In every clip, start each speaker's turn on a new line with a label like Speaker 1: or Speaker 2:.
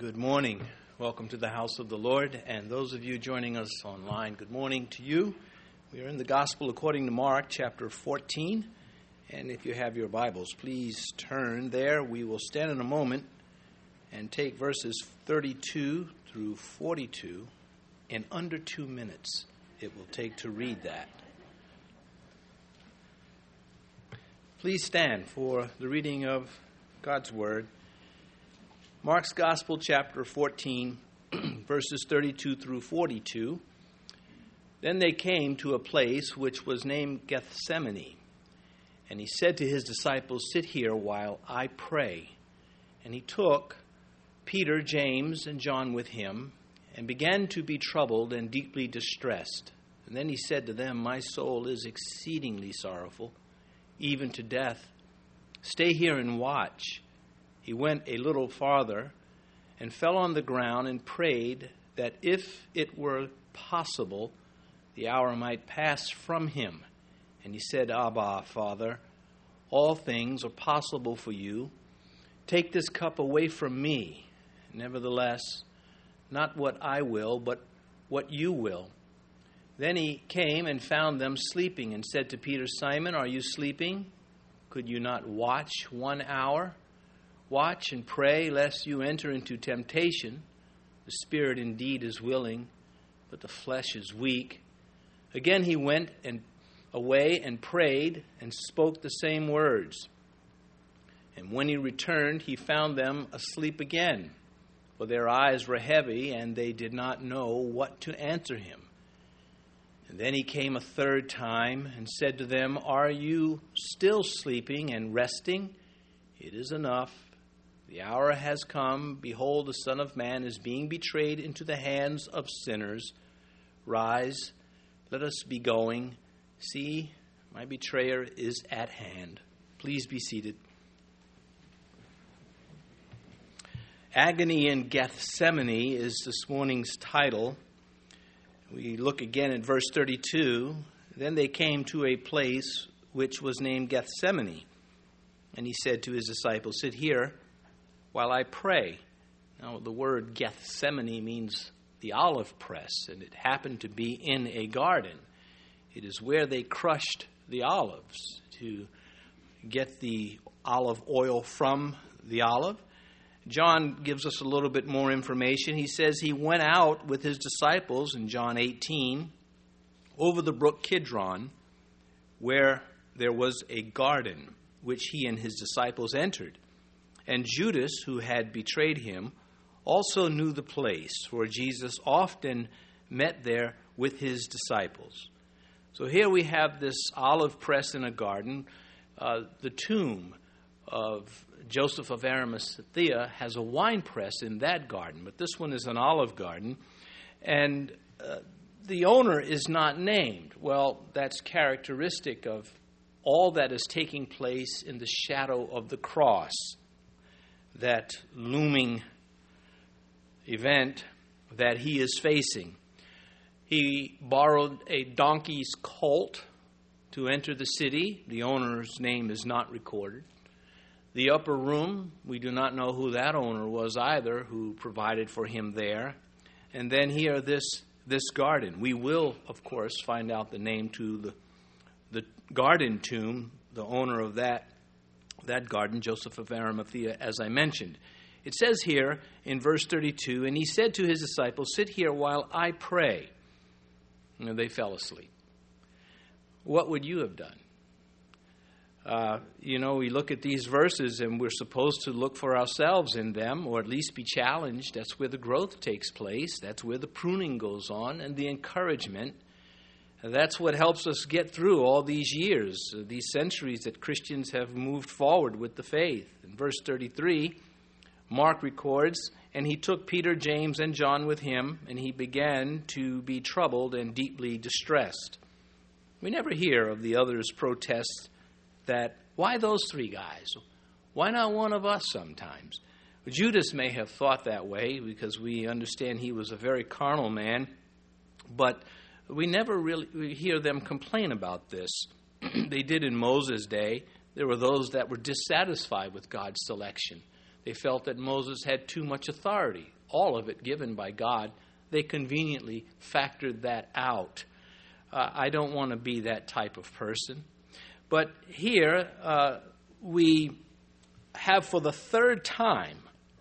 Speaker 1: Good morning. Welcome to the house of the Lord. And those of you joining us online, good morning to you. We are in the Gospel according to Mark, chapter 14. And if you have your Bibles, please turn there. We will stand in a moment and take verses 32 through 42 in under two minutes. It will take to read that. Please stand for the reading of God's Word. Mark's Gospel, chapter 14, verses 32 through 42. Then they came to a place which was named Gethsemane. And he said to his disciples, Sit here while I pray. And he took Peter, James, and John with him, and began to be troubled and deeply distressed. And then he said to them, My soul is exceedingly sorrowful, even to death. Stay here and watch he went a little farther and fell on the ground and prayed that if it were possible, the hour might pass from him. And he said, Abba, Father, all things are possible for you. Take this cup away from me. Nevertheless, not what I will, but what you will. Then he came and found them sleeping and said to Peter, Simon, are you sleeping? Could you not watch one hour? Watch and pray lest you enter into temptation. The spirit indeed is willing, but the flesh is weak. Again he went and away and prayed and spoke the same words. And when he returned, he found them asleep again, for their eyes were heavy, and they did not know what to answer him. And then he came a third time and said to them, Are you still sleeping and resting? It is enough. The hour has come. Behold, the Son of Man is being betrayed into the hands of sinners. Rise, let us be going. See, my betrayer is at hand. Please be seated. Agony in Gethsemane is this morning's title. We look again at verse 32. Then they came to a place which was named Gethsemane. And he said to his disciples, Sit here while I pray. Now, the word Gethsemane means the olive press, and it happened to be in a garden. It is where they crushed the olives to get the olive oil from the olive. John gives us a little bit more information. He says he went out with his disciples in John 18 over the brook Kidron, where there was a garden which he and his disciples entered. And Judas, who had betrayed him, also knew the place, for Jesus often met there with his disciples. So here we have this olive press in a garden. Uh, the tomb of Joseph of Arimathea has a wine press in that garden, but this one is an olive garden. And uh, the owner is not named. Well, that's characteristic of all that is taking place in the shadow of the cross that looming event that he is facing. He borrowed a donkey's colt to enter the city. The owner's name is not recorded. The upper room, we do not know who that owner was either, who provided for him there. And then here, this, this garden. We will, of course, find out the name to the, the garden tomb, the owner of that that garden, Joseph of Arimathea, as I mentioned. It says here in verse 32 And he said to his disciples, Sit here while I pray. And they fell asleep. What would you have done? Uh, you know, we look at these verses and we're supposed to look for ourselves in them or at least be challenged. That's where the growth takes place, that's where the pruning goes on and the encouragement. That's what helps us get through all these years, uh, these centuries that Christians have moved forward with the faith. In verse 33, Mark records, And he took Peter, James, and John with him, and he began to be troubled and deeply distressed. We never hear of the others' protests that, why those three guys? Why not one of us sometimes? Judas may have thought that way because we understand he was a very carnal man, but we never really hear them complain about this. they did in Moses' day. There were those that were dissatisfied with God's selection. They felt that Moses had too much authority, all of it given by God. They conveniently factored that out. Uh, I don't want to be that type of person. But here uh, we have for the third time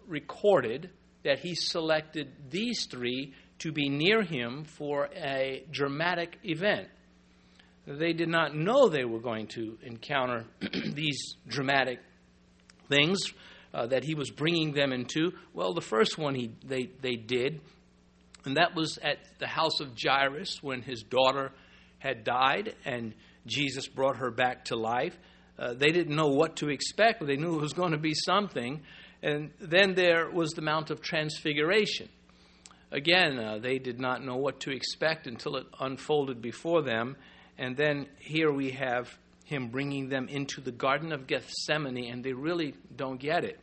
Speaker 1: recorded that he selected these three to be near him for a dramatic event. They did not know they were going to encounter these dramatic things uh, that he was bringing them into. Well, the first one he, they, they did, and that was at the house of Jairus when his daughter had died and Jesus brought her back to life. Uh, they didn't know what to expect, but they knew it was going to be something. And then there was the Mount of Transfiguration. Again, uh, they did not know what to expect until it unfolded before them. And then here we have him bringing them into the Garden of Gethsemane, and they really don't get it.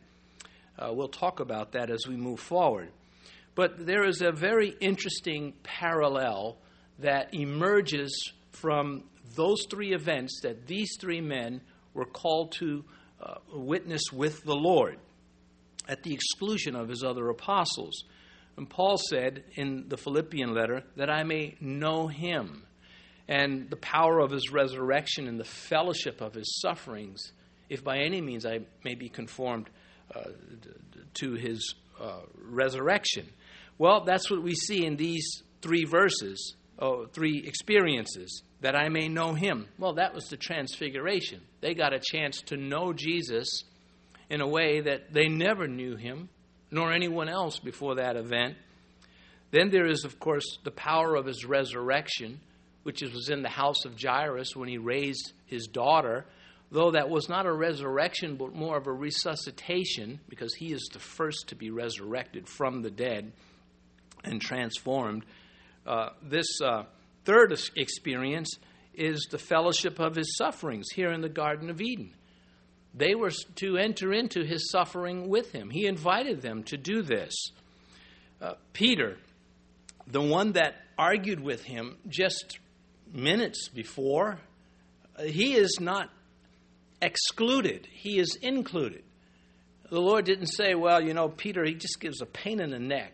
Speaker 1: Uh, we'll talk about that as we move forward. But there is a very interesting parallel that emerges from those three events that these three men were called to uh, witness with the Lord at the exclusion of his other apostles. And Paul said in the Philippian letter that I may know him and the power of his resurrection and the fellowship of his sufferings, if by any means I may be conformed uh, to his uh, resurrection. Well, that's what we see in these three verses, oh, three experiences, that I may know him. Well, that was the transfiguration. They got a chance to know Jesus in a way that they never knew him, nor anyone else before that event. Then there is, of course, the power of his resurrection which was in the house of Jairus when he raised his daughter, though that was not a resurrection but more of a resuscitation, because he is the first to be resurrected from the dead and transformed. Uh, this uh, third experience is the fellowship of his sufferings here in the Garden of Eden. They were to enter into his suffering with him. He invited them to do this. Uh, Peter, the one that argued with him just minutes before, he is not excluded, he is included. The Lord didn't say, well, you know, Peter, he just gives a pain in the neck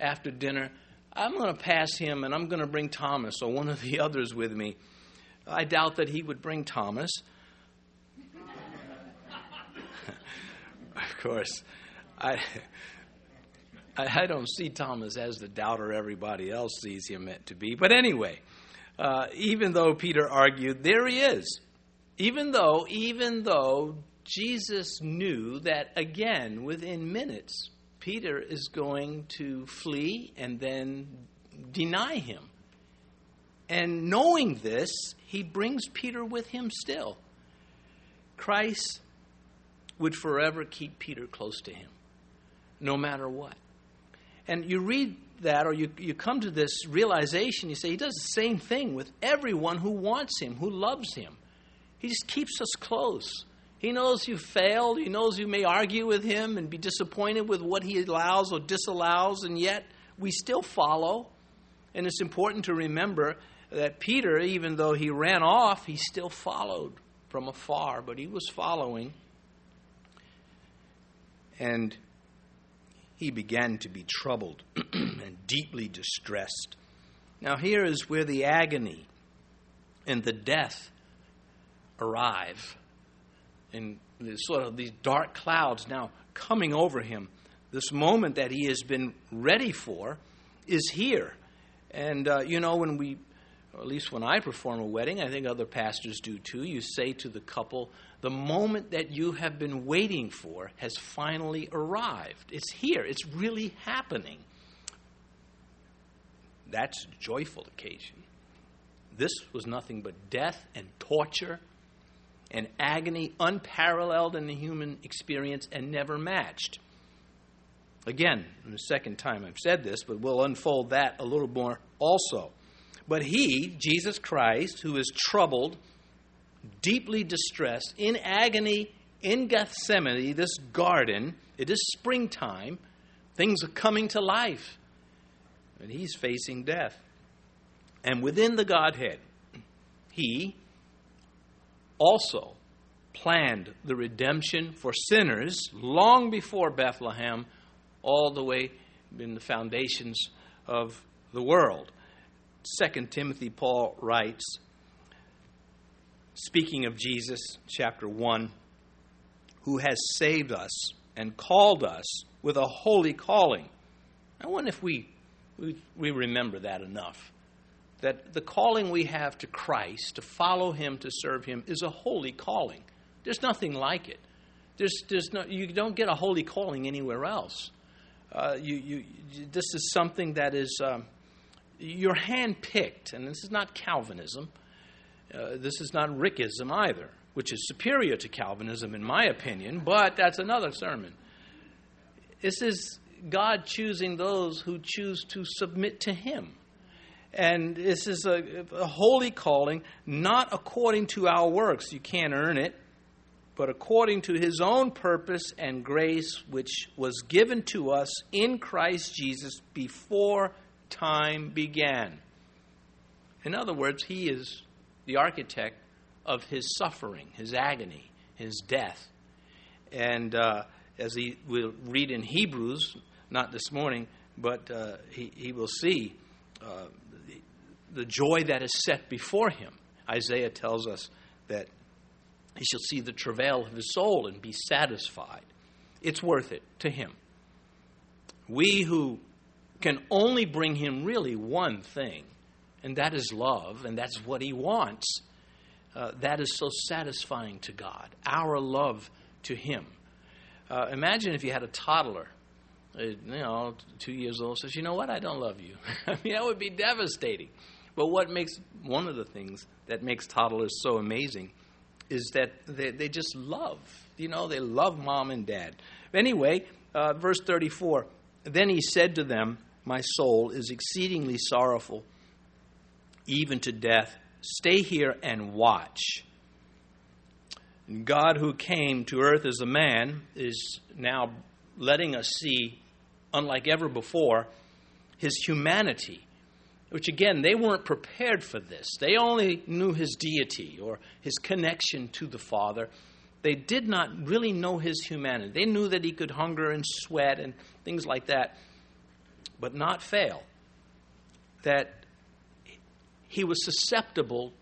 Speaker 1: after dinner. I'm going to pass him and I'm going to bring Thomas or one of the others with me. I doubt that he would bring Thomas. Of course, I, I don't see Thomas as the doubter everybody else sees him meant to be. But anyway, uh, even though Peter argued, there he is. Even though, even though Jesus knew that again, within minutes, Peter is going to flee and then deny him. And knowing this, he brings Peter with him still. Christ would forever keep Peter close to him, no matter what. And you read that, or you, you come to this realization, you say, He does the same thing with everyone who wants Him, who loves Him. He just keeps us close. He knows you failed. He knows you may argue with Him and be disappointed with what He allows or disallows, and yet we still follow. And it's important to remember that Peter, even though he ran off, he still followed from afar, but he was following. And he began to be troubled and deeply distressed. Now, here is where the agony and the death arrive. And sort of these dark clouds now coming over him. This moment that he has been ready for is here. And, uh, you know, when we, or at least when I perform a wedding, I think other pastors do too, you say to the couple, the moment that you have been waiting for has finally arrived. It's here, it's really happening. That's a joyful occasion. This was nothing but death and torture and agony unparalleled in the human experience and never matched. Again, the second time I've said this, but we'll unfold that a little more also. But he, Jesus Christ, who is troubled deeply distressed, in agony in Gethsemane, this garden. It is springtime. Things are coming to life. And he's facing death. And within the Godhead, he also planned the redemption for sinners long before Bethlehem, all the way in the foundations of the world. 2 Timothy, Paul writes, speaking of Jesus, chapter 1, who has saved us and called us with a holy calling. I wonder if we, we, we remember that enough. That the calling we have to Christ, to follow Him, to serve Him, is a holy calling. There's nothing like it. There's, there's no, you don't get a holy calling anywhere else. Uh, you, you, this is something that is um, you're handpicked, and this is not Calvinism. Uh, this is not Rickism either, which is superior to Calvinism in my opinion, but that's another sermon. This is God choosing those who choose to submit to Him. And this is a, a holy calling, not according to our works. You can't earn it, but according to His own purpose and grace, which was given to us in Christ Jesus before time began. In other words, He is the architect of His suffering, His agony, His death. And uh, as he will read in Hebrews, not this morning, but uh, he, he will see uh, the, the joy that is set before him. Isaiah tells us that he shall see the travail of his soul and be satisfied. It's worth it to him. We who can only bring him really one thing, and that is love, and that's what he wants. Uh, that is so satisfying to God, our love to him. Uh, imagine if you had a toddler, uh, you know, two years old, says, "You know what? I don't love you." I mean, that would be devastating. But what makes one of the things that makes toddlers so amazing is that they, they just love. You know, they love mom and dad. Anyway, uh, verse 34 Then he said to them, My soul is exceedingly sorrowful, even to death. Stay here and watch. God, who came to earth as a man, is now letting us see, unlike ever before, his humanity. Which, again, they weren't prepared for this. They only knew his deity or his connection to the Father. They did not really know his humanity. They knew that he could hunger and sweat and things like that, but not fail. That he was susceptible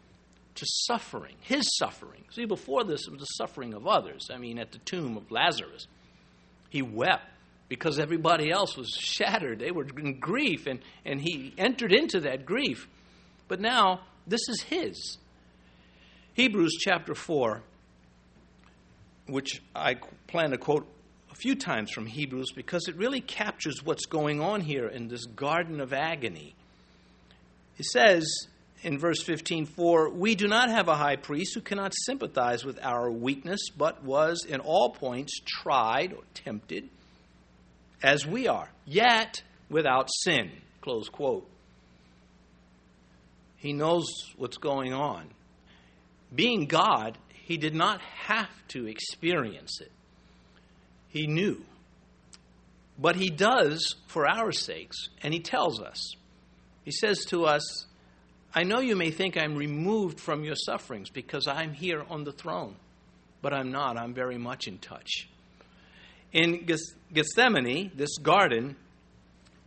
Speaker 1: to suffering, his suffering. See, before this, it was the suffering of others. I mean, at the tomb of Lazarus, he wept because everybody else was shattered. They were in grief, and, and he entered into that grief. But now, this is his. Hebrews chapter 4, which I plan to quote few times from Hebrews because it really captures what's going on here in this garden of agony. It says, in verse 15, For we do not have a high priest who cannot sympathize with our weakness, but was in all points tried or tempted as we are, yet without sin. Close quote. He knows what's going on. Being God, he did not have to experience it. He knew. But he does for our sakes, and he tells us. He says to us, I know you may think I'm removed from your sufferings because I'm here on the throne, but I'm not. I'm very much in touch. In Gethsemane, this garden,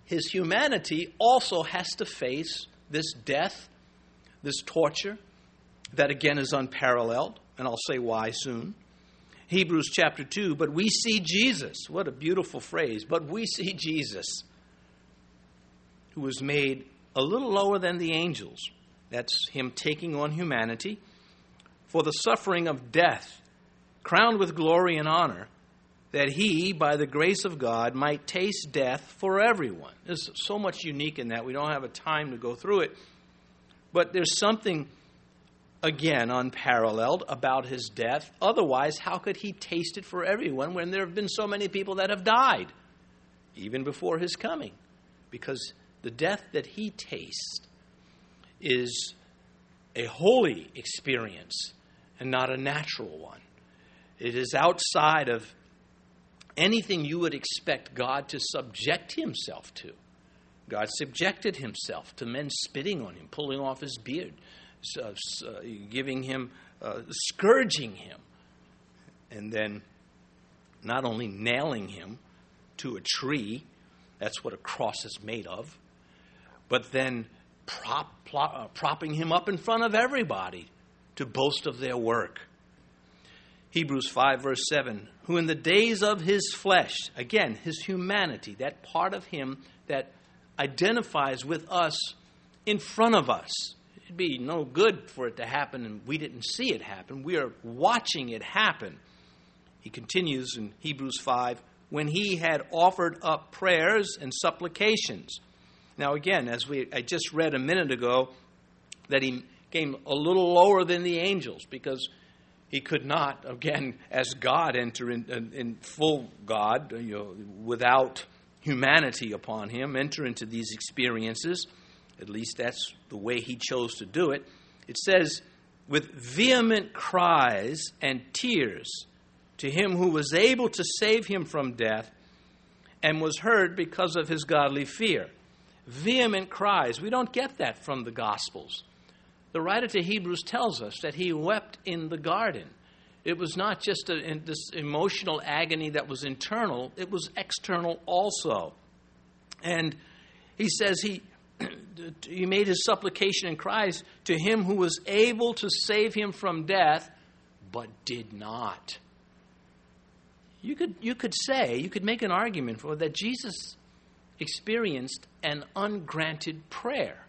Speaker 1: his humanity also has to face this death, this torture, that again is unparalleled, and I'll say why soon. Hebrews chapter 2, but we see Jesus. What a beautiful phrase. But we see Jesus, who was made a little lower than the angels that's him taking on humanity for the suffering of death, crowned with glory and honor, that he, by the grace of God, might taste death for everyone. There's so much unique in that. We don't have a time to go through it. But there's something, again, unparalleled about his death. Otherwise, how could he taste it for everyone when there have been so many people that have died, even before his coming? Because the death that he tastes is a holy experience and not a natural one. It is outside of anything you would expect God to subject himself to. God subjected himself to men spitting on him, pulling off his beard, uh, uh, giving him, uh, scourging him. and then not only nailing him to a tree, that's what a cross is made of, but then prop, plop, uh, propping him up in front of everybody to boast of their work. Hebrews 5, verse 7 Who in the days of his flesh, again, his humanity, that part of him that identifies with us in front of us. It'd be no good for it to happen and we didn't see it happen. We are watching it happen. He continues in Hebrews 5 when he had offered up prayers and supplications. Now, again, as we, I just read a minute ago, that he came a little lower than the angels because he could not, again, as God, enter in, in, in full God, you know, without humanity upon him, enter into these experiences. At least that's the way he chose to do it. It says, with vehement cries and tears to him who was able to save him from death and was heard because of his godly fear. Vehement cries. We don't get that from the Gospels. The writer to Hebrews tells us that he wept in the garden. It was not just a, this emotional agony that was internal, it was external also. And he says he, he made his supplication and cries to him who was able to save him from death, but did not. You could, you could say, you could make an argument for that Jesus experienced an ungranted prayer.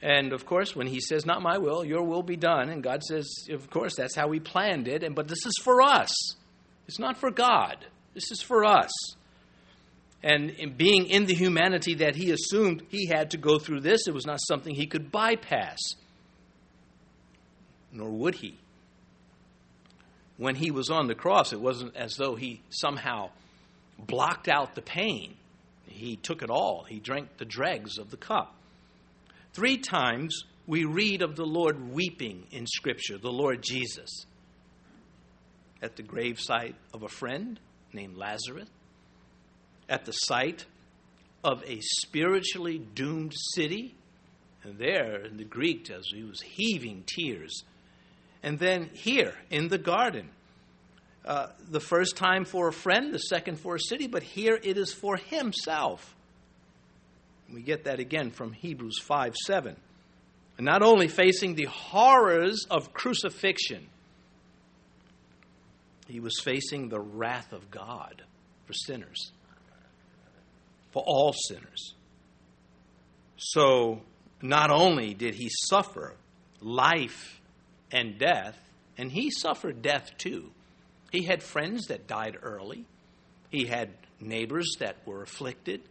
Speaker 1: And of course, when he says, Not my will, your will be done, and God says, Of course, that's how we planned it, and, but this is for us. It's not for God, this is for us. And in being in the humanity that he assumed he had to go through this, it was not something he could bypass. Nor would he when he was on the cross, it wasn't as though he somehow blocked out the pain. He took it all, he drank the dregs of the cup. Three times we read of the Lord weeping in Scripture, the Lord Jesus. At the gravesite of a friend named Lazarus, at the site of a spiritually doomed city, and there in the Greek, as he was heaving tears and then here in the garden. Uh, the first time for a friend, the second for a city, but here it is for himself. We get that again from Hebrews 5 7. And not only facing the horrors of crucifixion, he was facing the wrath of God for sinners, for all sinners. So, not only did he suffer life and death, and he suffered death too. He had friends that died early, he had neighbors that were afflicted.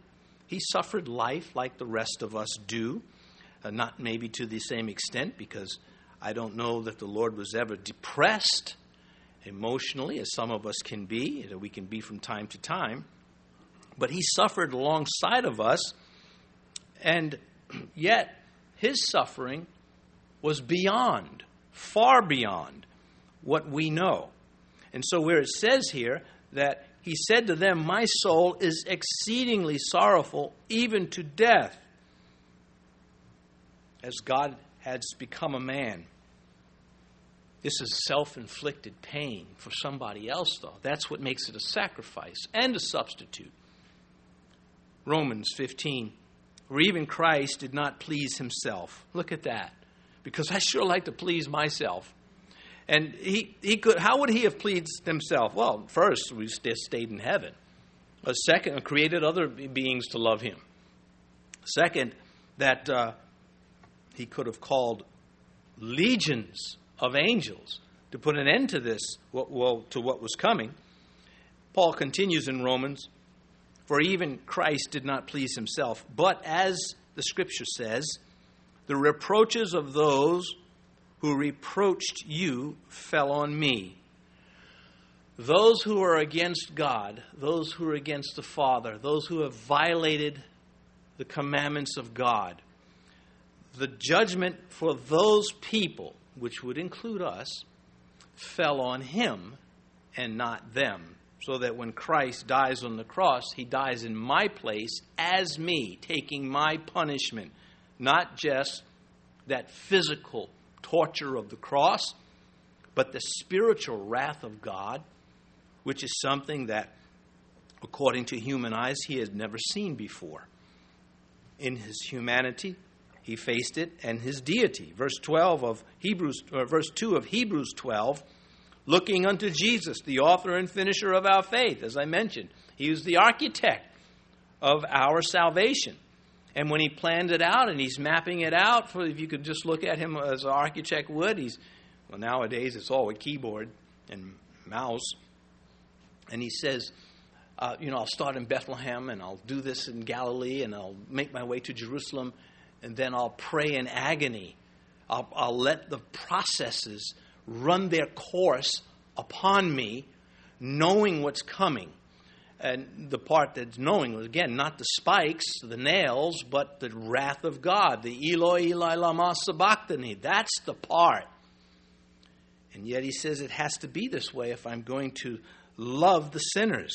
Speaker 1: He suffered life like the rest of us do, uh, not maybe to the same extent, because I don't know that the Lord was ever depressed emotionally as some of us can be, that we can be from time to time. But he suffered alongside of us, and yet his suffering was beyond far beyond what we know. And so, where it says here that he said to them, My soul is exceedingly sorrowful, even to death, as God has become a man. This is self inflicted pain for somebody else, though. That's what makes it a sacrifice and a substitute. Romans 15. where even Christ did not please himself. Look at that because I sure like to please myself. And he, he could, how would he have pleased himself? Well, first, we stayed in heaven. A second, created other beings to love him. Second, that uh, he could have called legions of angels to put an end to this, well, to what was coming. Paul continues in Romans, for even Christ did not please himself, but as the scripture says, the reproaches of those who reproached you fell on me. Those who are against God, those who are against the Father, those who have violated the commandments of God, the judgment for those people, which would include us, fell on him and not them. So that when Christ dies on the cross, he dies in my place as me, taking my punishment not just that physical torture of the cross, but the spiritual wrath of God, which is something that, according to human eyes, he had never seen before. In his humanity, he faced it, and his deity. Verse 12 of Hebrews, or verse 2 of Hebrews 12, looking unto Jesus, the author and finisher of our faith. As I mentioned, he was the architect of our salvation. And when he planned it out and he's mapping it out, for if you could just look at him as an architect would, he's well nowadays it's all with keyboard and mouse. And he says, uh, you know, I'll start in Bethlehem and I'll do this in Galilee and I'll make my way to Jerusalem and then I'll pray in agony. I'll, I'll let the processes run their course upon me, knowing what's coming and the part that's knowing was again not the spikes, the nails, but the wrath of God, the Eloi Eli lama sabachthani. That's the part. And yet he says it has to be this way if I'm going to love the sinners.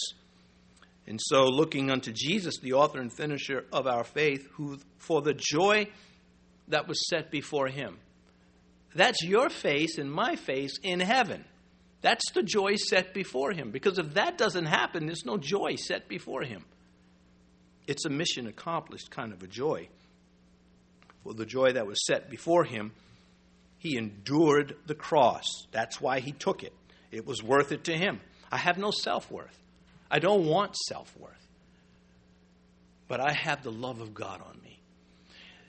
Speaker 1: And so, looking unto Jesus, the author and finisher of our faith, who for the joy that was set before him. That's your face and my face in heaven. That's the joy set before him. Because if that doesn't happen, there's no joy set before him. It's a mission accomplished kind of a joy. For the joy that was set before him, he endured the cross. That's why he took it. It was worth it to him. I have no self worth. I don't want self worth. But I have the love of God on me.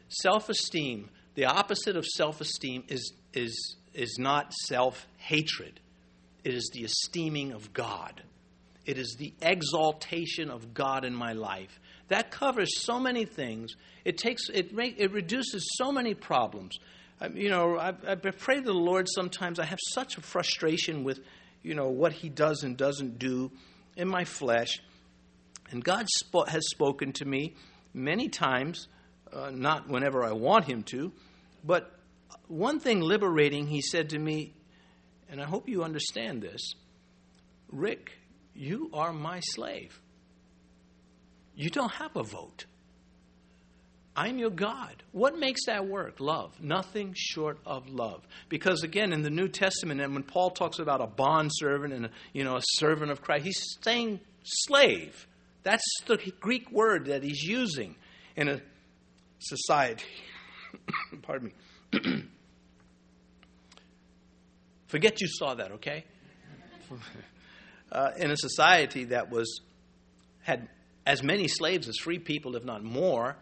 Speaker 1: Self esteem, the opposite of self esteem, is, is, is not self hatred. It is the esteeming of God. It is the exaltation of God in my life. That covers so many things. It takes it make, it reduces so many problems. I, you know, I, I pray to the Lord sometimes. I have such a frustration with, you know, what He does and doesn't do in my flesh, and God has spoken to me many times, uh, not whenever I want Him to, but one thing liberating He said to me and I hope you understand this. Rick, you are my slave. You don't have a vote. I'm your God. What makes that work? Love. Nothing short of love. Because again, in the New Testament, and when Paul talks about a bond servant and a, you know a servant of Christ, he's saying slave. That's the Greek word that he's using in a society. Pardon me. Forget you saw that, okay? uh, in a society that was had as many slaves as free people, if not more,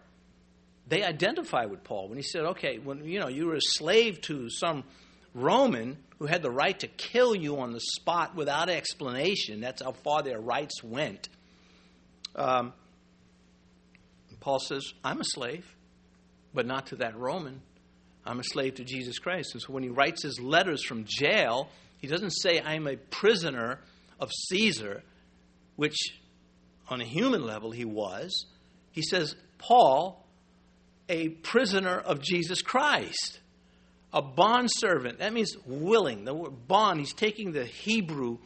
Speaker 1: they identify with Paul when he said, "Okay, when you know you were a slave to some Roman who had the right to kill you on the spot without explanation. That's how far their rights went." Um, Paul says, "I'm a slave, but not to that Roman. I'm a slave to Jesus Christ. And so when he writes his letters from jail, he doesn't say, I'm a prisoner of Caesar, which on a human level he was. He says, Paul, a prisoner of Jesus Christ, a bond servant. That means willing. The word bond, he's taking the Hebrew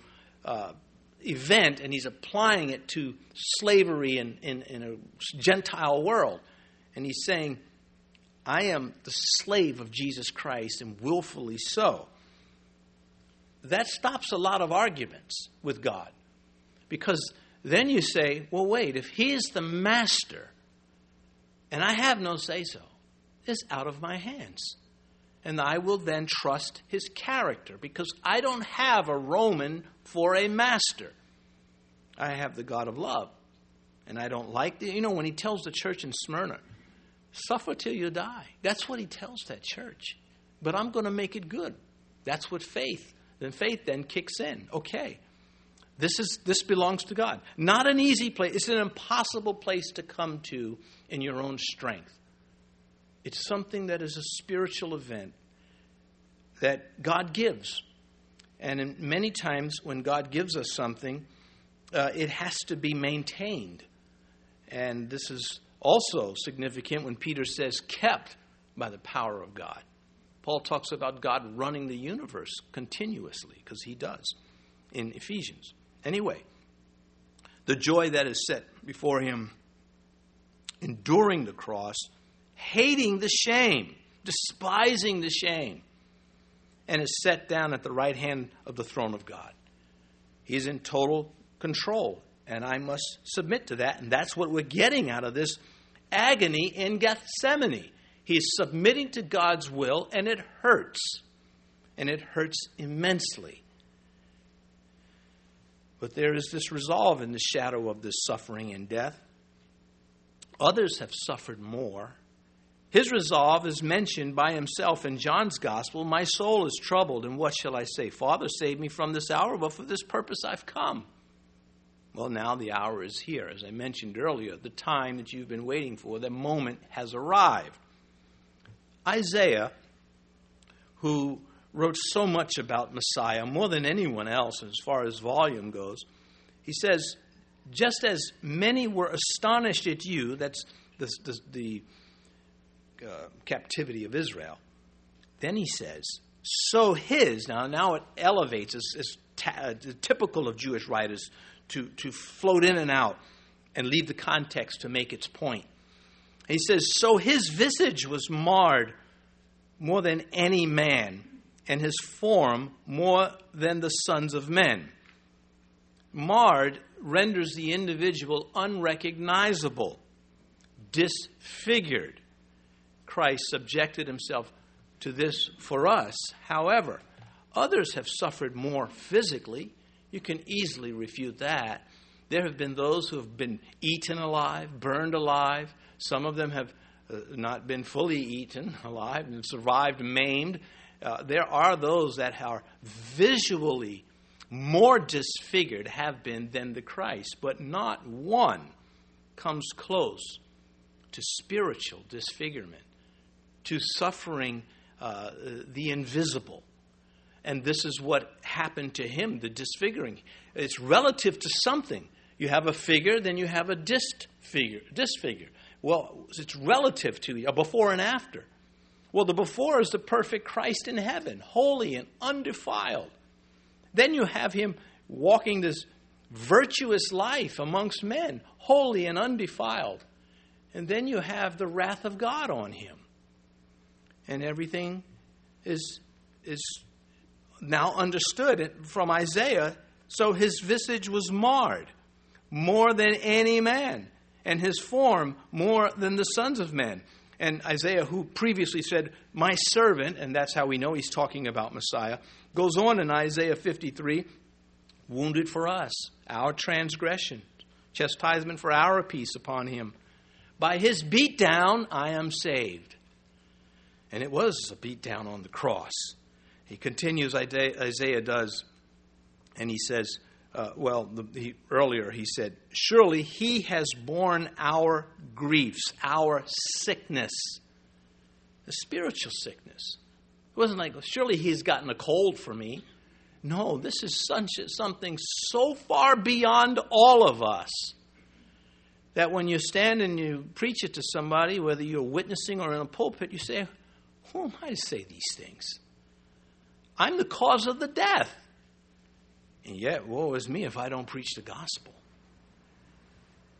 Speaker 1: uh, event and he's applying it to slavery in, in, in a Gentile world. And he's saying, I am the slave of Jesus Christ and willfully so. That stops a lot of arguments with God. Because then you say, well, wait, if He is the master and I have no say so, it's out of my hands. And I will then trust His character because I don't have a Roman for a master. I have the God of love. And I don't like the, you know, when He tells the church in Smyrna, Suffer till you die. That's what he tells that church. But I'm going to make it good. That's what faith. Then faith then kicks in. Okay. This is this belongs to God. Not an easy place. It's an impossible place to come to in your own strength. It's something that is a spiritual event that God gives. And in, many times when God gives us something, uh, it has to be maintained. And this is also significant when Peter says, kept by the power of God. Paul talks about God running the universe continuously, because he does in Ephesians. Anyway, the joy that is set before him, enduring the cross, hating the shame, despising the shame. and is set down at the right hand of the throne of God. He's in total control, and I must submit to that. And that's what we're getting out of this agony in Gethsemane. He's submitting to God's will, and it hurts. And it hurts immensely. But there is this resolve in the shadow of this suffering and death. Others have suffered more. His resolve is mentioned by himself in John's Gospel My soul is troubled, and what shall I say? Father, save me from this hour, but for this purpose I've come. Well, now the hour is here. As I mentioned earlier, the time that you've been waiting for, the moment has arrived. Isaiah, who wrote so much about Messiah, more than anyone else as far as volume goes, he says, Just as many were astonished at you, that's the, the, the uh, captivity of Israel, then he says, So his, now, now it elevates, it's ta- uh, typical of Jewish writers to, to float in and out and leave the context to make its point. He says, So his visage was marred more than any man, and his form more than the sons of men. Marred renders the individual unrecognizable, disfigured. Christ subjected himself to this for us. However, others have suffered more physically you can easily refute that. There have been those who have been eaten alive, burned alive. Some of them have uh, not been fully eaten alive and survived maimed. Uh, there are those that are visually more disfigured, have been, than the Christ, but not one comes close to spiritual disfigurement, to suffering uh, the invisible. And this is what happened to him, the disfiguring. It's relative to something. You have a figure, then you have a disfigure. disfigure. Well, it's relative to a before and after. Well, the before is the perfect Christ in heaven, holy and undefiled. Then you have him walking this virtuous life amongst men, holy and undefiled. And then you have the wrath of God on him. And everything is, is now understood it from Isaiah. So his visage was marred more than any man, and his form more than the sons of men. And Isaiah, who previously said, My servant, and that's how we know he's talking about Messiah, goes on in Isaiah 53 wounded for us, our transgression, chastisement for our peace upon him. By his beatdown, I am saved. And it was a beatdown on the cross. He continues, Isaiah does, and he says, uh, well, the, he, earlier he said, Surely he has borne our griefs, our sickness, the spiritual sickness. It wasn't like, Surely he's gotten a cold for me. No, this is such, something so far beyond all of us that when you stand and you preach it to somebody, whether you're witnessing or in a pulpit, you say, Who am I to say these things? I'm the cause of the death. And yet, woe is me if I don't preach the gospel.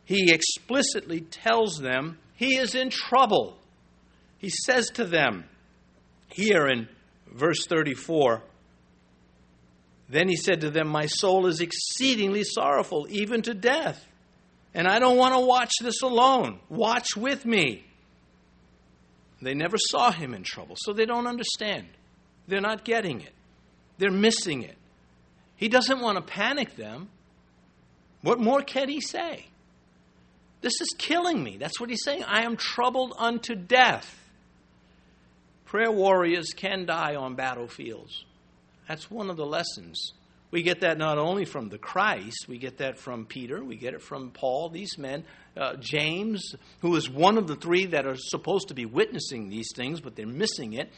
Speaker 1: He explicitly tells them he is in trouble. He says to them here in verse 34 Then he said to them, My soul is exceedingly sorrowful, even to death. And I don't want to watch this alone. Watch with me. They never saw him in trouble, so they don't understand. They're not getting it, they're missing it. He doesn't want to panic them. What more can he say? This is killing me. That's what he's saying. I am troubled unto death. Prayer warriors can die on battlefields. That's one of the lessons. We get that not only from the Christ, we get that from Peter, we get it from Paul, these men, uh, James, who is one of the three that are supposed to be witnessing these things, but they're missing it.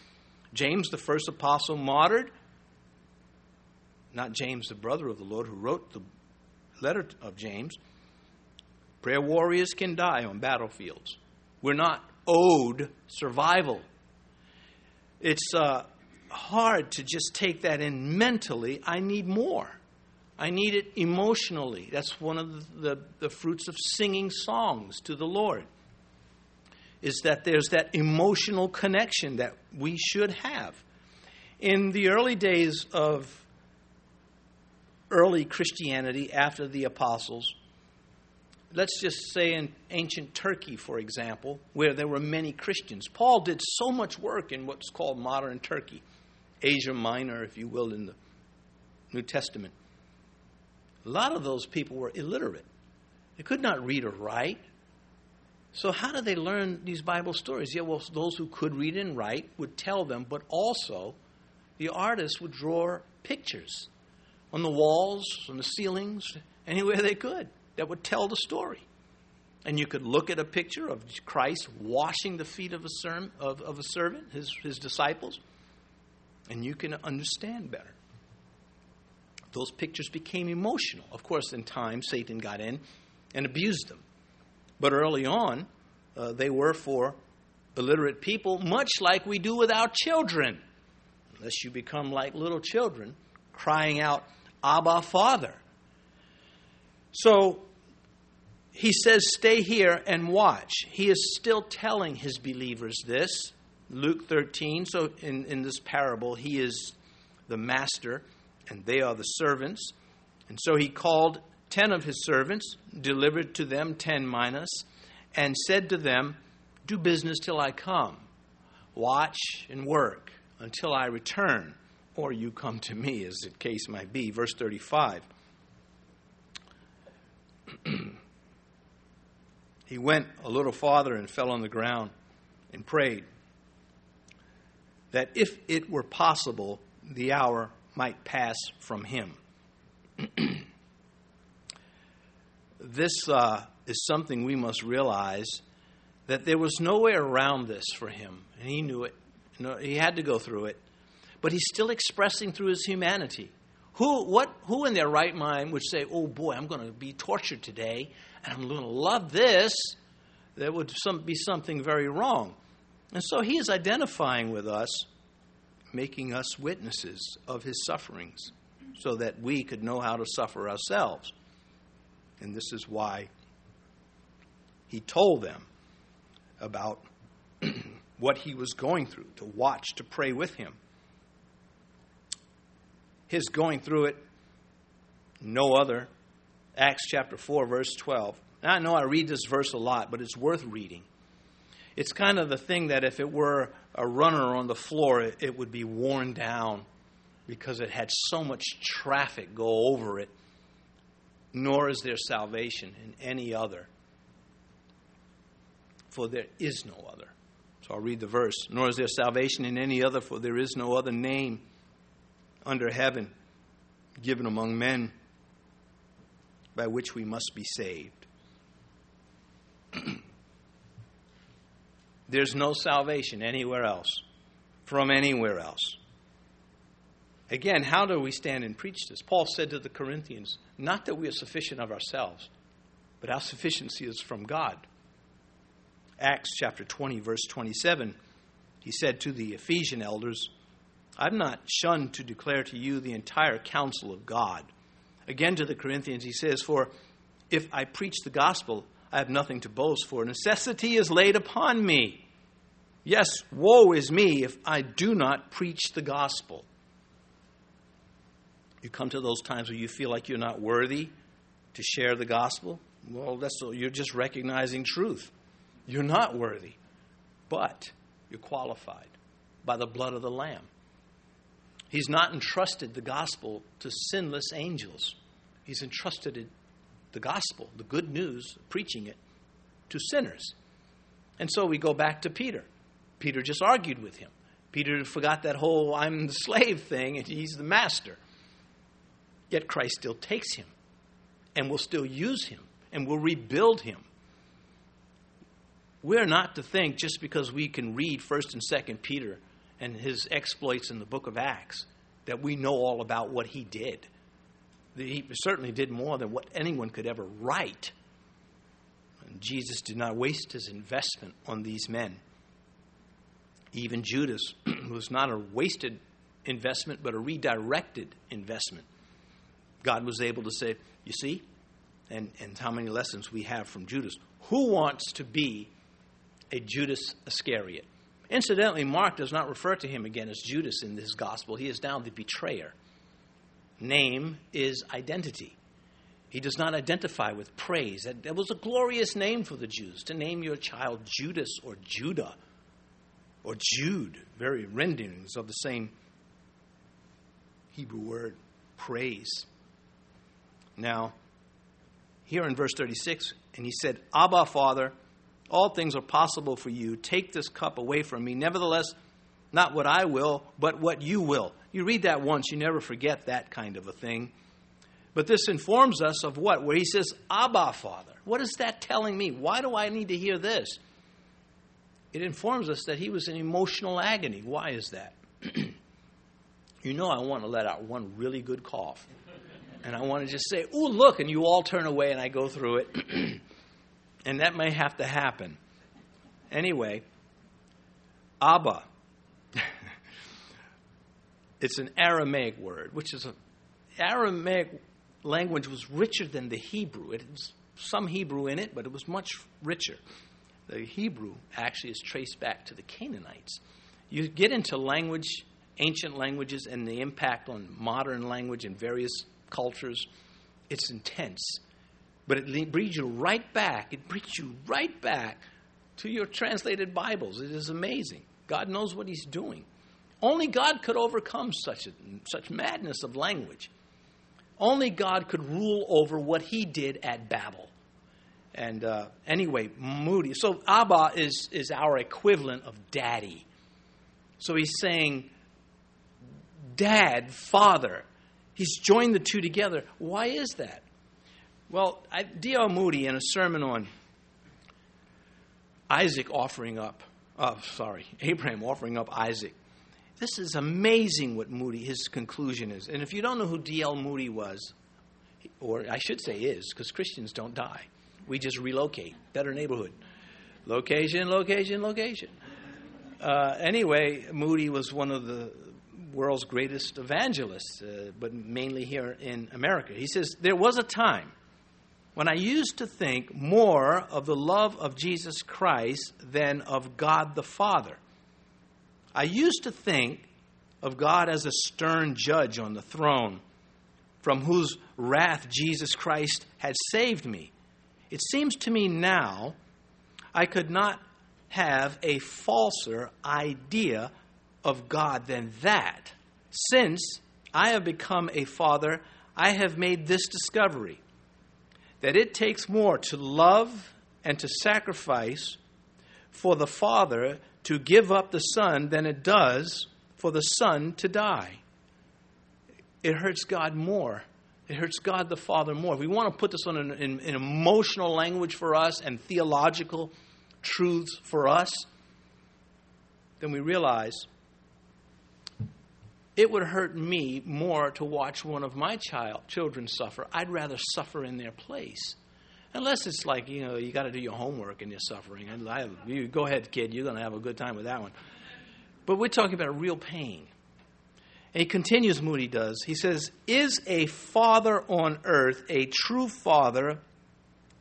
Speaker 1: James, the first apostle, martyred. Not James, the brother of the Lord, who wrote the letter of James. Prayer warriors can die on battlefields. We're not owed survival. It's uh, hard to just take that in mentally. I need more. I need it emotionally. That's one of the, the, the fruits of singing songs to the Lord is that there's that emotional connection that we should have. In the early days of early Christianity after the apostles, let's just say in ancient Turkey, for example, where there were many Christians, Paul did so much work in what's called modern Turkey, Asia Minor, if you will, in the New Testament. A lot of those people were illiterate. They could not read or write. So, how did they learn these Bible stories? Yeah, well, those who could read and write would tell them, but also the artists would draw pictures on the walls, on the ceilings, anywhere they could that would tell the story. And you could look at a picture of Christ washing the feet of a, of, of a servant, his, his disciples, and you can understand better. Those pictures became emotional. Of course, in time, Satan got in and abused them. But early on, uh, they were for illiterate people, much like we do with our children. Unless you become like little children, crying out, Abba, Father. So he says, Stay here and watch. He is still telling his believers this. Luke 13. So in, in this parable, he is the master and they are the servants. And so he called ten of his servants, delivered to them ten minas, and said to them, Do business till I come. Watch and work until I return, or you come to me, as the case might be. Verse 35. he went a little farther and fell on the ground and prayed that if it were possible, the hour might pass from him. this uh, is something we must realize that there was no way around this for him, and he knew it. he had to go through it, but he's still expressing through his humanity. Who, what, who in their right mind would say, "Oh boy, I'm going to be tortured today, and I'm going to love this"? There would some, be something very wrong. And so he is identifying with us making us witnesses of his sufferings so that we could know how to suffer ourselves. And this is why he told them about what he was going through, to watch, to pray with him. His going through it, no other. Acts chapter 4, verse 12. Now, I know I read this verse a lot, but it's worth reading. It's kind of the thing that if it were a runner on the floor, it, it would be worn down because it had so much traffic go over it. Nor is there salvation in any other, for there is no other. So I'll read the verse. Nor is there salvation in any other, for there is no other name under heaven given among men by which we must be saved. There's no salvation anywhere else, from anywhere else. Again, how do we stand and preach this? Paul said to the Corinthians, not that we are sufficient of ourselves, but our sufficiency is from God. Acts chapter 20, verse 27, he said to the Ephesian elders, I've not shunned to declare to you the entire counsel of God. Again to the Corinthians, he says, For if I preach the gospel, I have nothing to boast, for necessity is laid upon me. Yes, woe is me if I do not preach the gospel. You come to those times where you feel like you're not worthy to share the gospel. Well, that's you're just recognizing truth. You're not worthy, but you're qualified by the blood of the Lamb. He's not entrusted the gospel to sinless angels. He's entrusted the gospel, the good news, preaching it to sinners. And so we go back to Peter. Peter just argued with him. Peter forgot that whole I'm the slave thing and he's the master. Yet Christ still takes him and will still use him and will rebuild him. We're not to think just because we can read 1st and 2nd Peter and his exploits in the book of Acts that we know all about what he did he certainly did more than what anyone could ever write. And Jesus did not waste his investment on these men. Even Judas was not a wasted investment, but a redirected investment. God was able to say, You see, and, and how many lessons we have from Judas. Who wants to be a Judas Iscariot? Incidentally, Mark does not refer to him again as Judas in this gospel. He is now the betrayer. Name is identity. He does not identify with praise. That, that was a glorious name for the Jews to name your child Judas or Judah or Jude, very renderings of the same Hebrew word, praise. Now, here in verse 36, and he said, Abba, Father, all things are possible for you. Take this cup away from me. Nevertheless, not what I will, but what you will. You read that once, you never forget that kind of a thing. But this informs us of what? Where he says, Abba, Father. What is that telling me? Why do I need to hear this? It informs us that he was in emotional agony. Why is that? you know, I want to let out one really good cough. And I want to just say, Ooh, look, and you all turn away and I go through it. and that may have to happen. Anyway, Abba. it's an Aramaic word, which is a Aramaic language was richer than the Hebrew. It was some Hebrew in it, but it was much richer. The Hebrew actually is traced back to the Canaanites. You get into language, ancient languages, and the impact on modern language in various cultures, it's intense. But it brings you right back. It brings you right back to your translated Bibles. It is amazing. God knows what He's doing. Only God could overcome such, a, such madness of language. Only God could rule over what He did at Babel. And uh, anyway, Moody. So Abba is, is our equivalent of daddy. So he's saying, Dad, Father. He's joined the two together. Why is that? Well, D.L. Moody, in a sermon on Isaac offering up, uh, sorry, Abraham offering up Isaac, this is amazing what Moody, his conclusion is. And if you don't know who D.L. Moody was, or I should say is, because Christians don't die, we just relocate. Better neighborhood. Location, location, location. Uh, anyway, Moody was one of the world's greatest evangelists, uh, but mainly here in America. He says, There was a time when I used to think more of the love of Jesus Christ than of God the Father. I used to think of God as a stern judge on the throne, from whose wrath Jesus Christ had saved me. It seems to me now I could not have a falser idea of God than that. Since I have become a father, I have made this discovery that it takes more to love and to sacrifice for the Father to give up the Son than it does for the Son to die. It hurts God more. It hurts God the Father more. If we want to put this on an, in, in emotional language for us and theological truths for us, then we realize it would hurt me more to watch one of my child children suffer. I'd rather suffer in their place. Unless it's like, you know, you got to do your homework and you're suffering. And I, you, go ahead, kid, you're going to have a good time with that one. But we're talking about real pain. And he continues, Moody does. He says, Is a father on earth a true father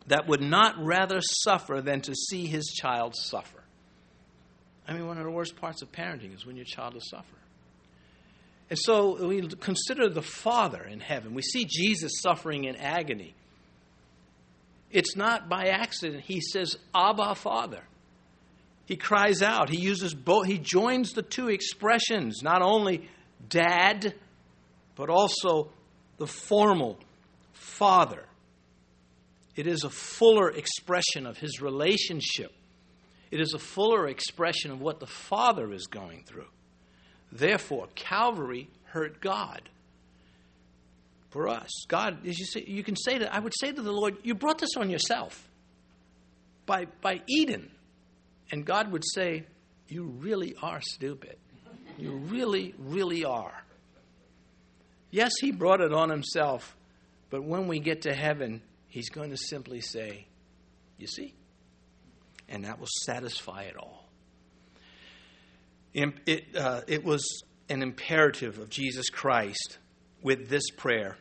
Speaker 1: that would not rather suffer than to see his child suffer? I mean, one of the worst parts of parenting is when your child is suffering. And so we consider the Father in heaven. We see Jesus suffering in agony. It's not by accident. He says, Abba, Father. He cries out. He uses both. He joins the two expressions, not only dad, but also the formal father. It is a fuller expression of his relationship. It is a fuller expression of what the Father is going through. Therefore, Calvary hurt God. For us, God, as you say, you can say that I would say to the Lord, "You brought this on yourself by by Eden," and God would say, "You really are stupid. You really, really are." Yes, He brought it on Himself, but when we get to heaven, He's going to simply say, "You see," and that will satisfy it all. It, uh, it was an imperative of Jesus Christ with this prayer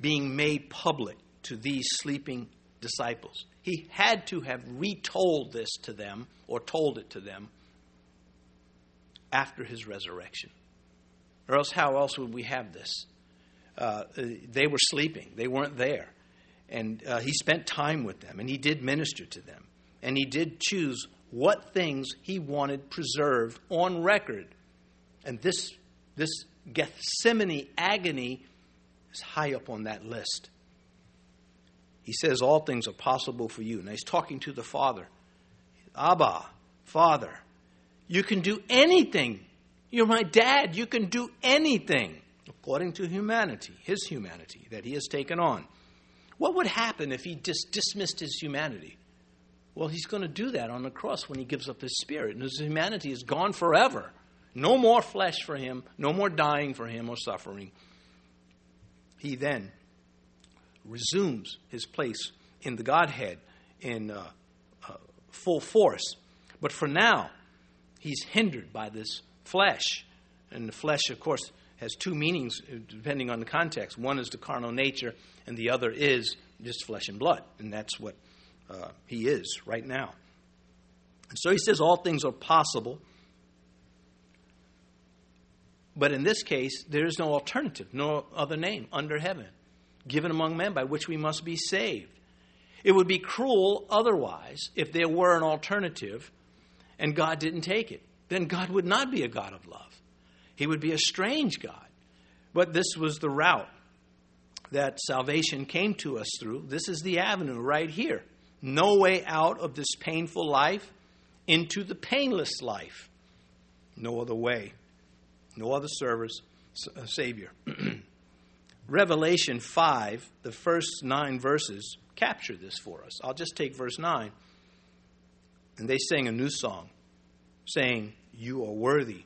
Speaker 1: being made public to these sleeping disciples. He had to have retold this to them or told it to them after his resurrection. Or else, how else would we have this? Uh, they were sleeping, they weren't there. And uh, he spent time with them, and he did minister to them. And he did choose what things he wanted preserved on record. And this, this Gethsemane agony is high up on that list. He says, All things are possible for you. Now he's talking to the Father. Abba, Father, you can do anything. You're my dad. You can do anything according to humanity, his humanity that he has taken on. What would happen if he just dismissed his humanity? Well, he's going to do that on the cross when he gives up his spirit. And his humanity is gone forever. No more flesh for him, no more dying for him or suffering. He then resumes his place in the Godhead in uh, uh, full force. But for now, he's hindered by this flesh. And the flesh, of course, has two meanings uh, depending on the context. One is the carnal nature, and the other is just flesh and blood. And that's what uh, he is right now. And so he says all things are possible. But in this case, there is no alternative, no other name under heaven given among men by which we must be saved. It would be cruel otherwise if there were an alternative and God didn't take it. Then God would not be a God of love. He would be a strange God. But this was the route that salvation came to us through. This is the avenue right here. No way out of this painful life into the painless life. No other way. No other service, uh, Savior. Revelation 5, the first nine verses, capture this for us. I'll just take verse 9. And they sang a new song, saying, You are worthy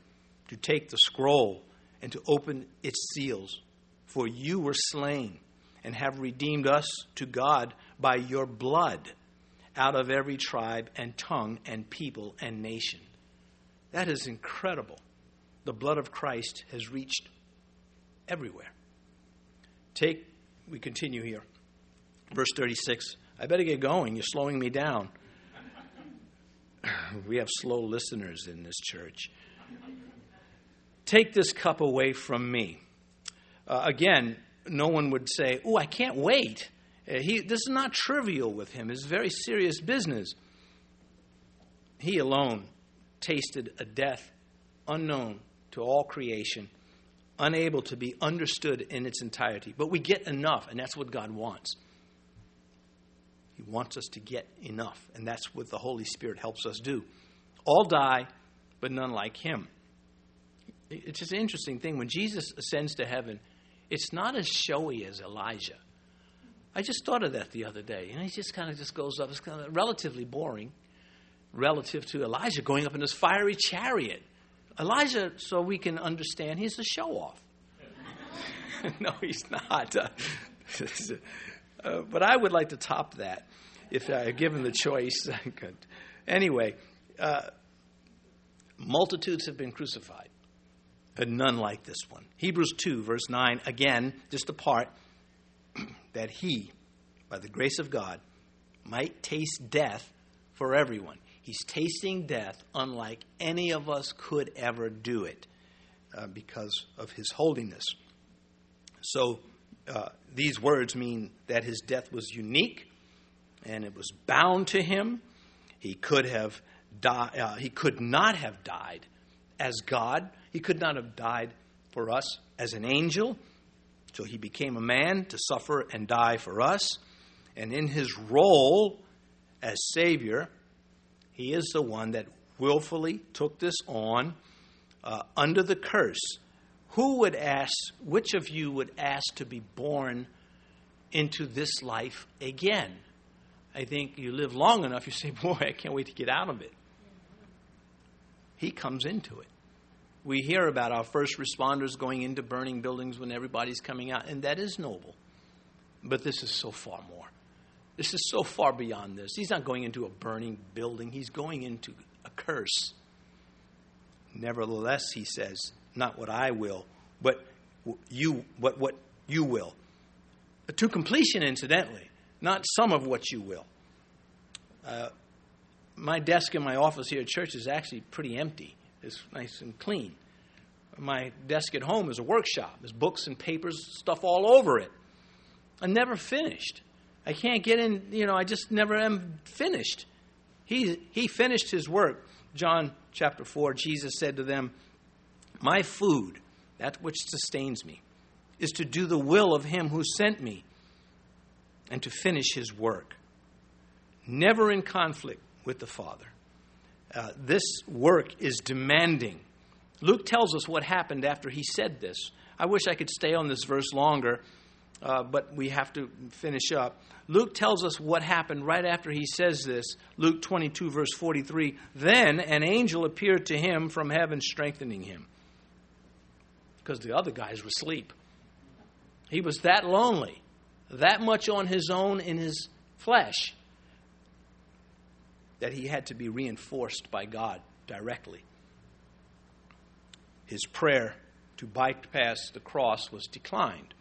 Speaker 1: to take the scroll and to open its seals, for you were slain and have redeemed us to God by your blood out of every tribe and tongue and people and nation. That is incredible. The blood of Christ has reached everywhere. Take, we continue here. Verse 36. I better get going. You're slowing me down. we have slow listeners in this church. Take this cup away from me. Uh, again, no one would say, Oh, I can't wait. Uh, he, this is not trivial with him, it's very serious business. He alone tasted a death unknown to all creation, unable to be understood in its entirety. But we get enough, and that's what God wants. He wants us to get enough, and that's what the Holy Spirit helps us do. All die, but none like him. It's just an interesting thing. When Jesus ascends to heaven, it's not as showy as Elijah. I just thought of that the other day. You know, he just kind of just goes up. It's kind of relatively boring relative to Elijah going up in this fiery chariot. Elijah, so we can understand, he's a show off. no, he's not. Uh, uh, but I would like to top that if I given the choice. anyway, uh, multitudes have been crucified, but none like this one. Hebrews 2, verse 9, again, just a part that he, by the grace of God, might taste death for everyone. He's tasting death unlike any of us could ever do it uh, because of his holiness. So uh, these words mean that his death was unique and it was bound to him. He could have di- uh, he could not have died as God. He could not have died for us as an angel. So he became a man to suffer and die for us. And in his role as Savior, he is the one that willfully took this on uh, under the curse. Who would ask, which of you would ask to be born into this life again? I think you live long enough, you say, Boy, I can't wait to get out of it. He comes into it. We hear about our first responders going into burning buildings when everybody's coming out, and that is noble. But this is so far more. This is so far beyond this. He's not going into a burning building, he's going into a curse. Nevertheless, he says, not what I will, but you what what you will. To completion, incidentally, not some of what you will. Uh, my desk in my office here at church is actually pretty empty is nice and clean. My desk at home is a workshop. There's books and papers, stuff all over it. I'm never finished. I can't get in, you know, I just never am finished. He, he finished his work. John chapter 4, Jesus said to them, My food, that which sustains me, is to do the will of him who sent me and to finish his work. Never in conflict with the Father. Uh, this work is demanding. Luke tells us what happened after he said this. I wish I could stay on this verse longer, uh, but we have to finish up. Luke tells us what happened right after he says this. Luke 22, verse 43. Then an angel appeared to him from heaven, strengthening him. Because the other guys were asleep. He was that lonely, that much on his own in his flesh, that he had to be reinforced by God directly. His prayer to bypass the cross was declined,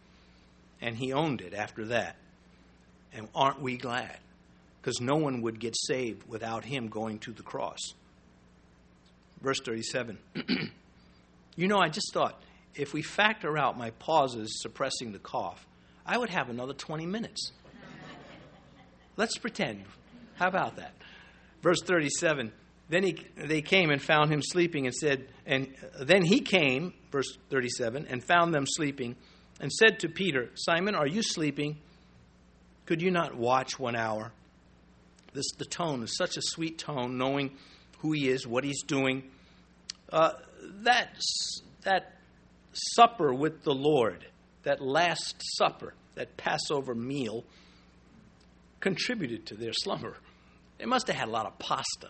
Speaker 1: and he owned it after that. And aren't we glad? Because no one would get saved without him going to the cross. Verse 37. you know, I just thought if we factor out my pauses suppressing the cough, I would have another 20 minutes. Let's pretend. How about that? Verse 37. Then he, they came and found him sleeping and said, and then he came, verse 37, and found them sleeping and said to Peter, Simon, are you sleeping? Could you not watch one hour? This the tone is such a sweet tone, knowing who he is, what he's doing. Uh, that that supper with the Lord, that last supper, that Passover meal, contributed to their slumber. They must have had a lot of pasta.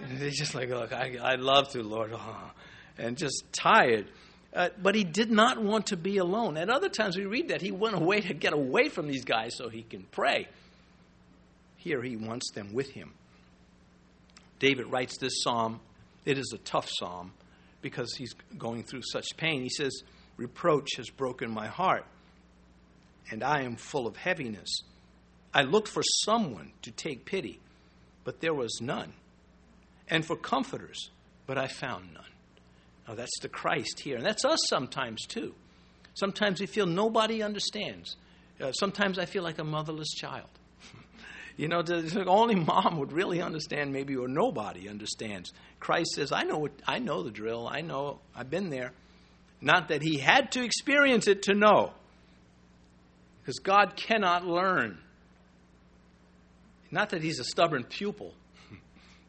Speaker 1: They're just like, look, I, I love to, Lord, oh, and just tired. Uh, but he did not want to be alone. At other times we read that he went away to get away from these guys so he can pray. Here he wants them with him. David writes this psalm. It is a tough psalm because he's going through such pain. He says, Reproach has broken my heart, and I am full of heaviness. I looked for someone to take pity, but there was none, and for comforters, but I found none. Oh, that's the Christ here. And that's us sometimes, too. Sometimes we feel nobody understands. Uh, sometimes I feel like a motherless child. you know, the, only mom would really understand, maybe, or nobody understands. Christ says, I know, what, I know the drill. I know, I've been there. Not that he had to experience it to know. Because God cannot learn. Not that he's a stubborn pupil,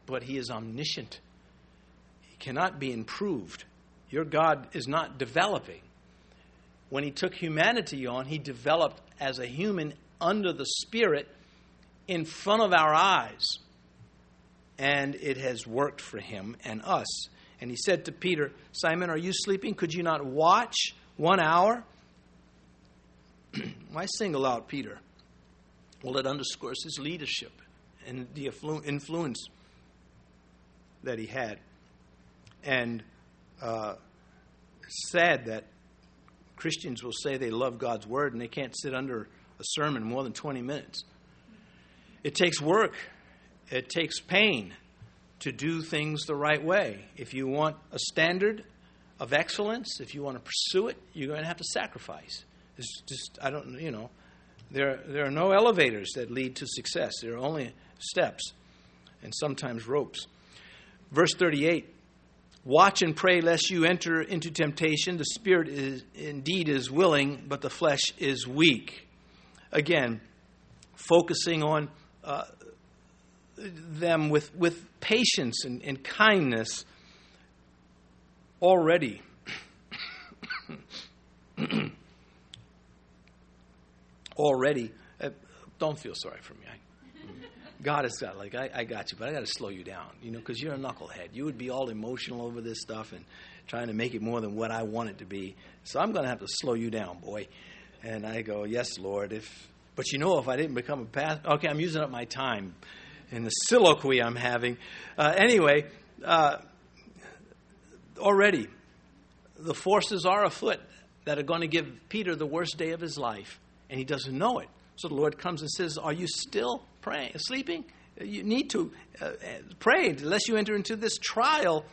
Speaker 1: but he is omniscient. He cannot be improved. Your God is not developing. When He took humanity on, He developed as a human under the Spirit in front of our eyes. And it has worked for Him and us. And He said to Peter, Simon, are you sleeping? Could you not watch one hour? Why single out Peter? Well, it underscores his leadership and the influence that he had. And uh, sad that Christians will say they love God's word and they can't sit under a sermon more than 20 minutes. It takes work, it takes pain to do things the right way. If you want a standard of excellence, if you want to pursue it, you're going to have to sacrifice. It's just, I don't, you know, there, there are no elevators that lead to success. There are only steps and sometimes ropes. Verse 38 Watch and pray lest you enter into temptation. The spirit is indeed is willing, but the flesh is weak. Again, focusing on uh, them with, with patience and, and kindness already. already, uh, don't feel sorry for me. I, God has got like I, I got you, but I got to slow you down, you know, because you're a knucklehead. You would be all emotional over this stuff and trying to make it more than what I want it to be. So I'm going to have to slow you down, boy. And I go, yes, Lord. If but you know, if I didn't become a pastor, okay, I'm using up my time in the soliloquy I'm having. Uh, anyway, uh, already the forces are afoot that are going to give Peter the worst day of his life, and he doesn't know it. So the Lord comes and says, Are you still praying, sleeping? You need to uh, pray unless you enter into this trial.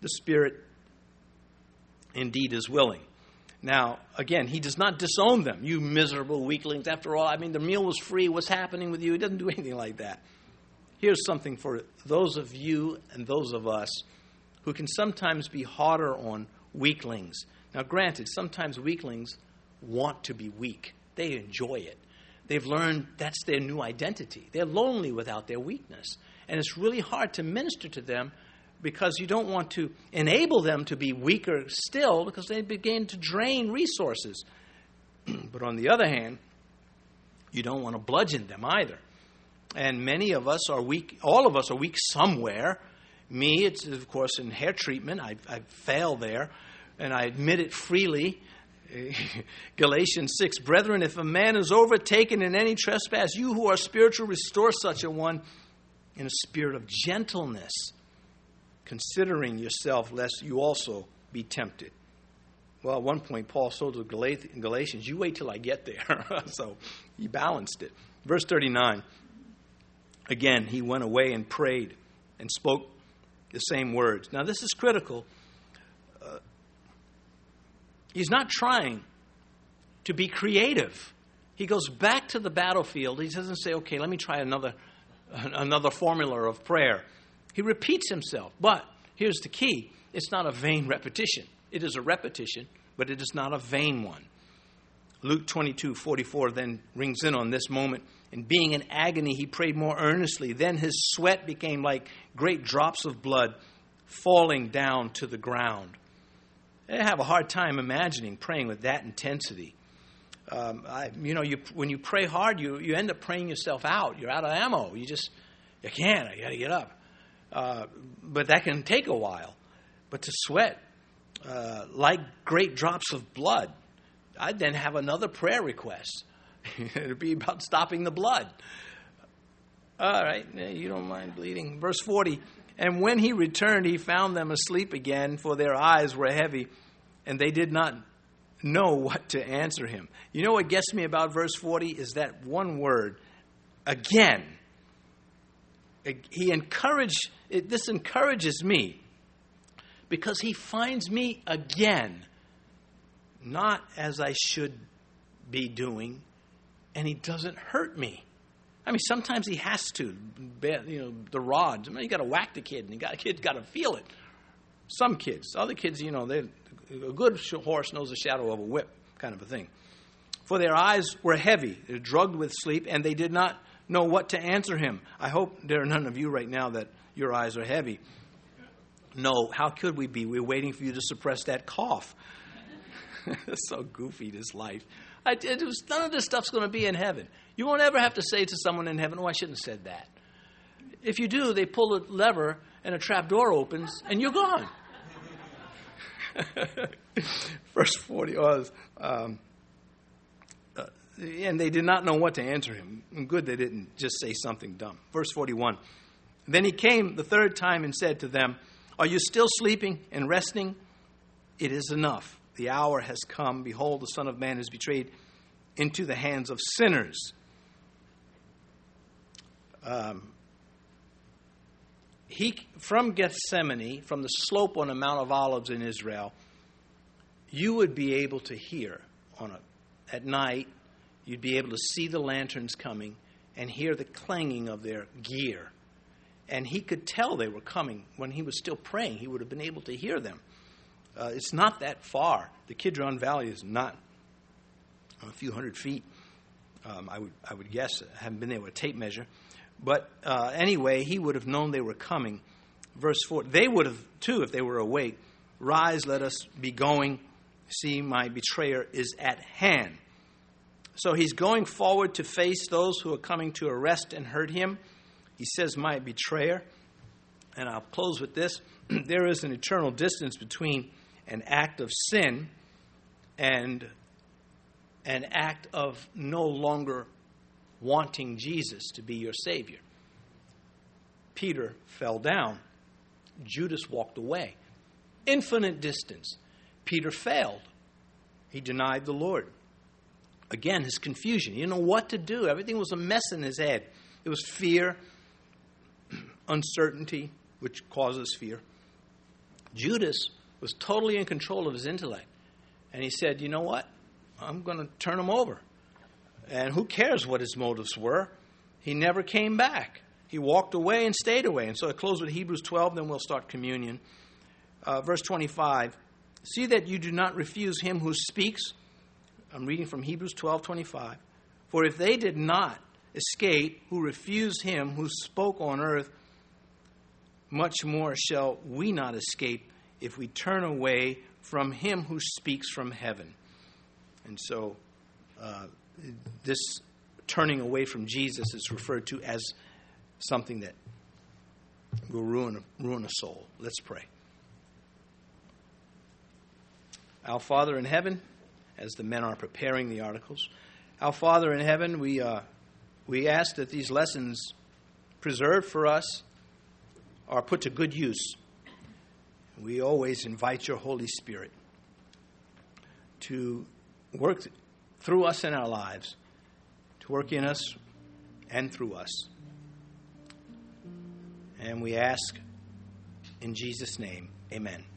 Speaker 1: the Spirit indeed is willing. Now, again, he does not disown them. You miserable weaklings. After all, I mean, the meal was free. What's happening with you? He doesn't do anything like that. Here's something for those of you and those of us who can sometimes be harder on weaklings. Now, granted, sometimes weaklings want to be weak, they enjoy it. They've learned that's their new identity. They're lonely without their weakness. And it's really hard to minister to them because you don't want to enable them to be weaker still because they begin to drain resources. but on the other hand, you don't want to bludgeon them either. And many of us are weak, all of us are weak somewhere. Me, it's of course in hair treatment. I, I fail there, and I admit it freely. Galatians 6 Brethren, if a man is overtaken in any trespass, you who are spiritual, restore such a one in a spirit of gentleness considering yourself, lest you also be tempted. Well, at one point, Paul told the Galatians, You wait till I get there. so he balanced it. Verse 39 Again, he went away and prayed and spoke the same words. Now, this is critical. He's not trying to be creative. He goes back to the battlefield. He doesn't say, okay, let me try another, another formula of prayer. He repeats himself. But here's the key it's not a vain repetition. It is a repetition, but it is not a vain one. Luke 22 44 then rings in on this moment. And being in agony, he prayed more earnestly. Then his sweat became like great drops of blood falling down to the ground. I have a hard time imagining praying with that intensity. Um, I, you know, you, when you pray hard, you, you end up praying yourself out. You're out of ammo. You just, you can't. I got to get up. Uh, but that can take a while. But to sweat uh, like great drops of blood, I'd then have another prayer request. It'd be about stopping the blood. All right, you don't mind bleeding. Verse 40 And when he returned, he found them asleep again, for their eyes were heavy, and they did not know what to answer him. You know what gets me about verse 40 is that one word, again. He encouraged this encourages me because he finds me again not as I should be doing, and he doesn't hurt me. I mean, sometimes he has to. You know, the rods. I mean, you got to whack the kid, and you got a kid's got to feel it. Some kids, other kids, you know, they a good horse knows the shadow of a whip, kind of a thing. For their eyes were heavy, they're drugged with sleep, and they did not know what to answer him. I hope there are none of you right now that your eyes are heavy. No, how could we be? We're waiting for you to suppress that cough. so goofy, this life. I, it was, none of this stuff's going to be in heaven. You won't ever have to say to someone in heaven, Oh, I shouldn't have said that. If you do, they pull a lever and a trap door opens and you're gone. Verse 40 was, um, uh, and they did not know what to answer him. Good they didn't just say something dumb. Verse 41 then he came the third time and said to them, Are you still sleeping and resting? It is enough. The hour has come. Behold, the Son of Man is betrayed into the hands of sinners. Um, he, from Gethsemane, from the slope on the Mount of Olives in Israel, you would be able to hear on a, at night, you'd be able to see the lanterns coming and hear the clanging of their gear and he could tell they were coming when he was still praying. He would have been able to hear them. Uh, it's not that far. The Kidron Valley is not a few hundred feet. Um, I would I would guess. I haven't been there with a tape measure, but uh, anyway, he would have known they were coming. Verse four. They would have too if they were awake. Rise, let us be going. See, my betrayer is at hand. So he's going forward to face those who are coming to arrest and hurt him. He says, My betrayer. And I'll close with this there is an eternal distance between an act of sin and an act of no longer wanting Jesus to be your Savior. Peter fell down, Judas walked away. Infinite distance. Peter failed. He denied the Lord. Again, his confusion. He didn't know what to do. Everything was a mess in his head. It was fear, uncertainty, which causes fear, Judas was totally in control of his intellect. And he said, You know what? I'm going to turn him over. And who cares what his motives were? He never came back. He walked away and stayed away. And so I close with Hebrews 12, then we'll start communion. Uh, verse 25 See that you do not refuse him who speaks. I'm reading from Hebrews 12, 25. For if they did not escape who refused him who spoke on earth, much more shall we not escape if we turn away from him who speaks from heaven. And so uh, this turning away from Jesus is referred to as something that will ruin, ruin a soul. Let's pray. Our Father in heaven, as the men are preparing the articles, our Father in heaven, we, uh, we ask that these lessons preserved for us are put to good use. We always invite your Holy Spirit to work through us in our lives, to work in us and through us. And we ask in Jesus' name, amen.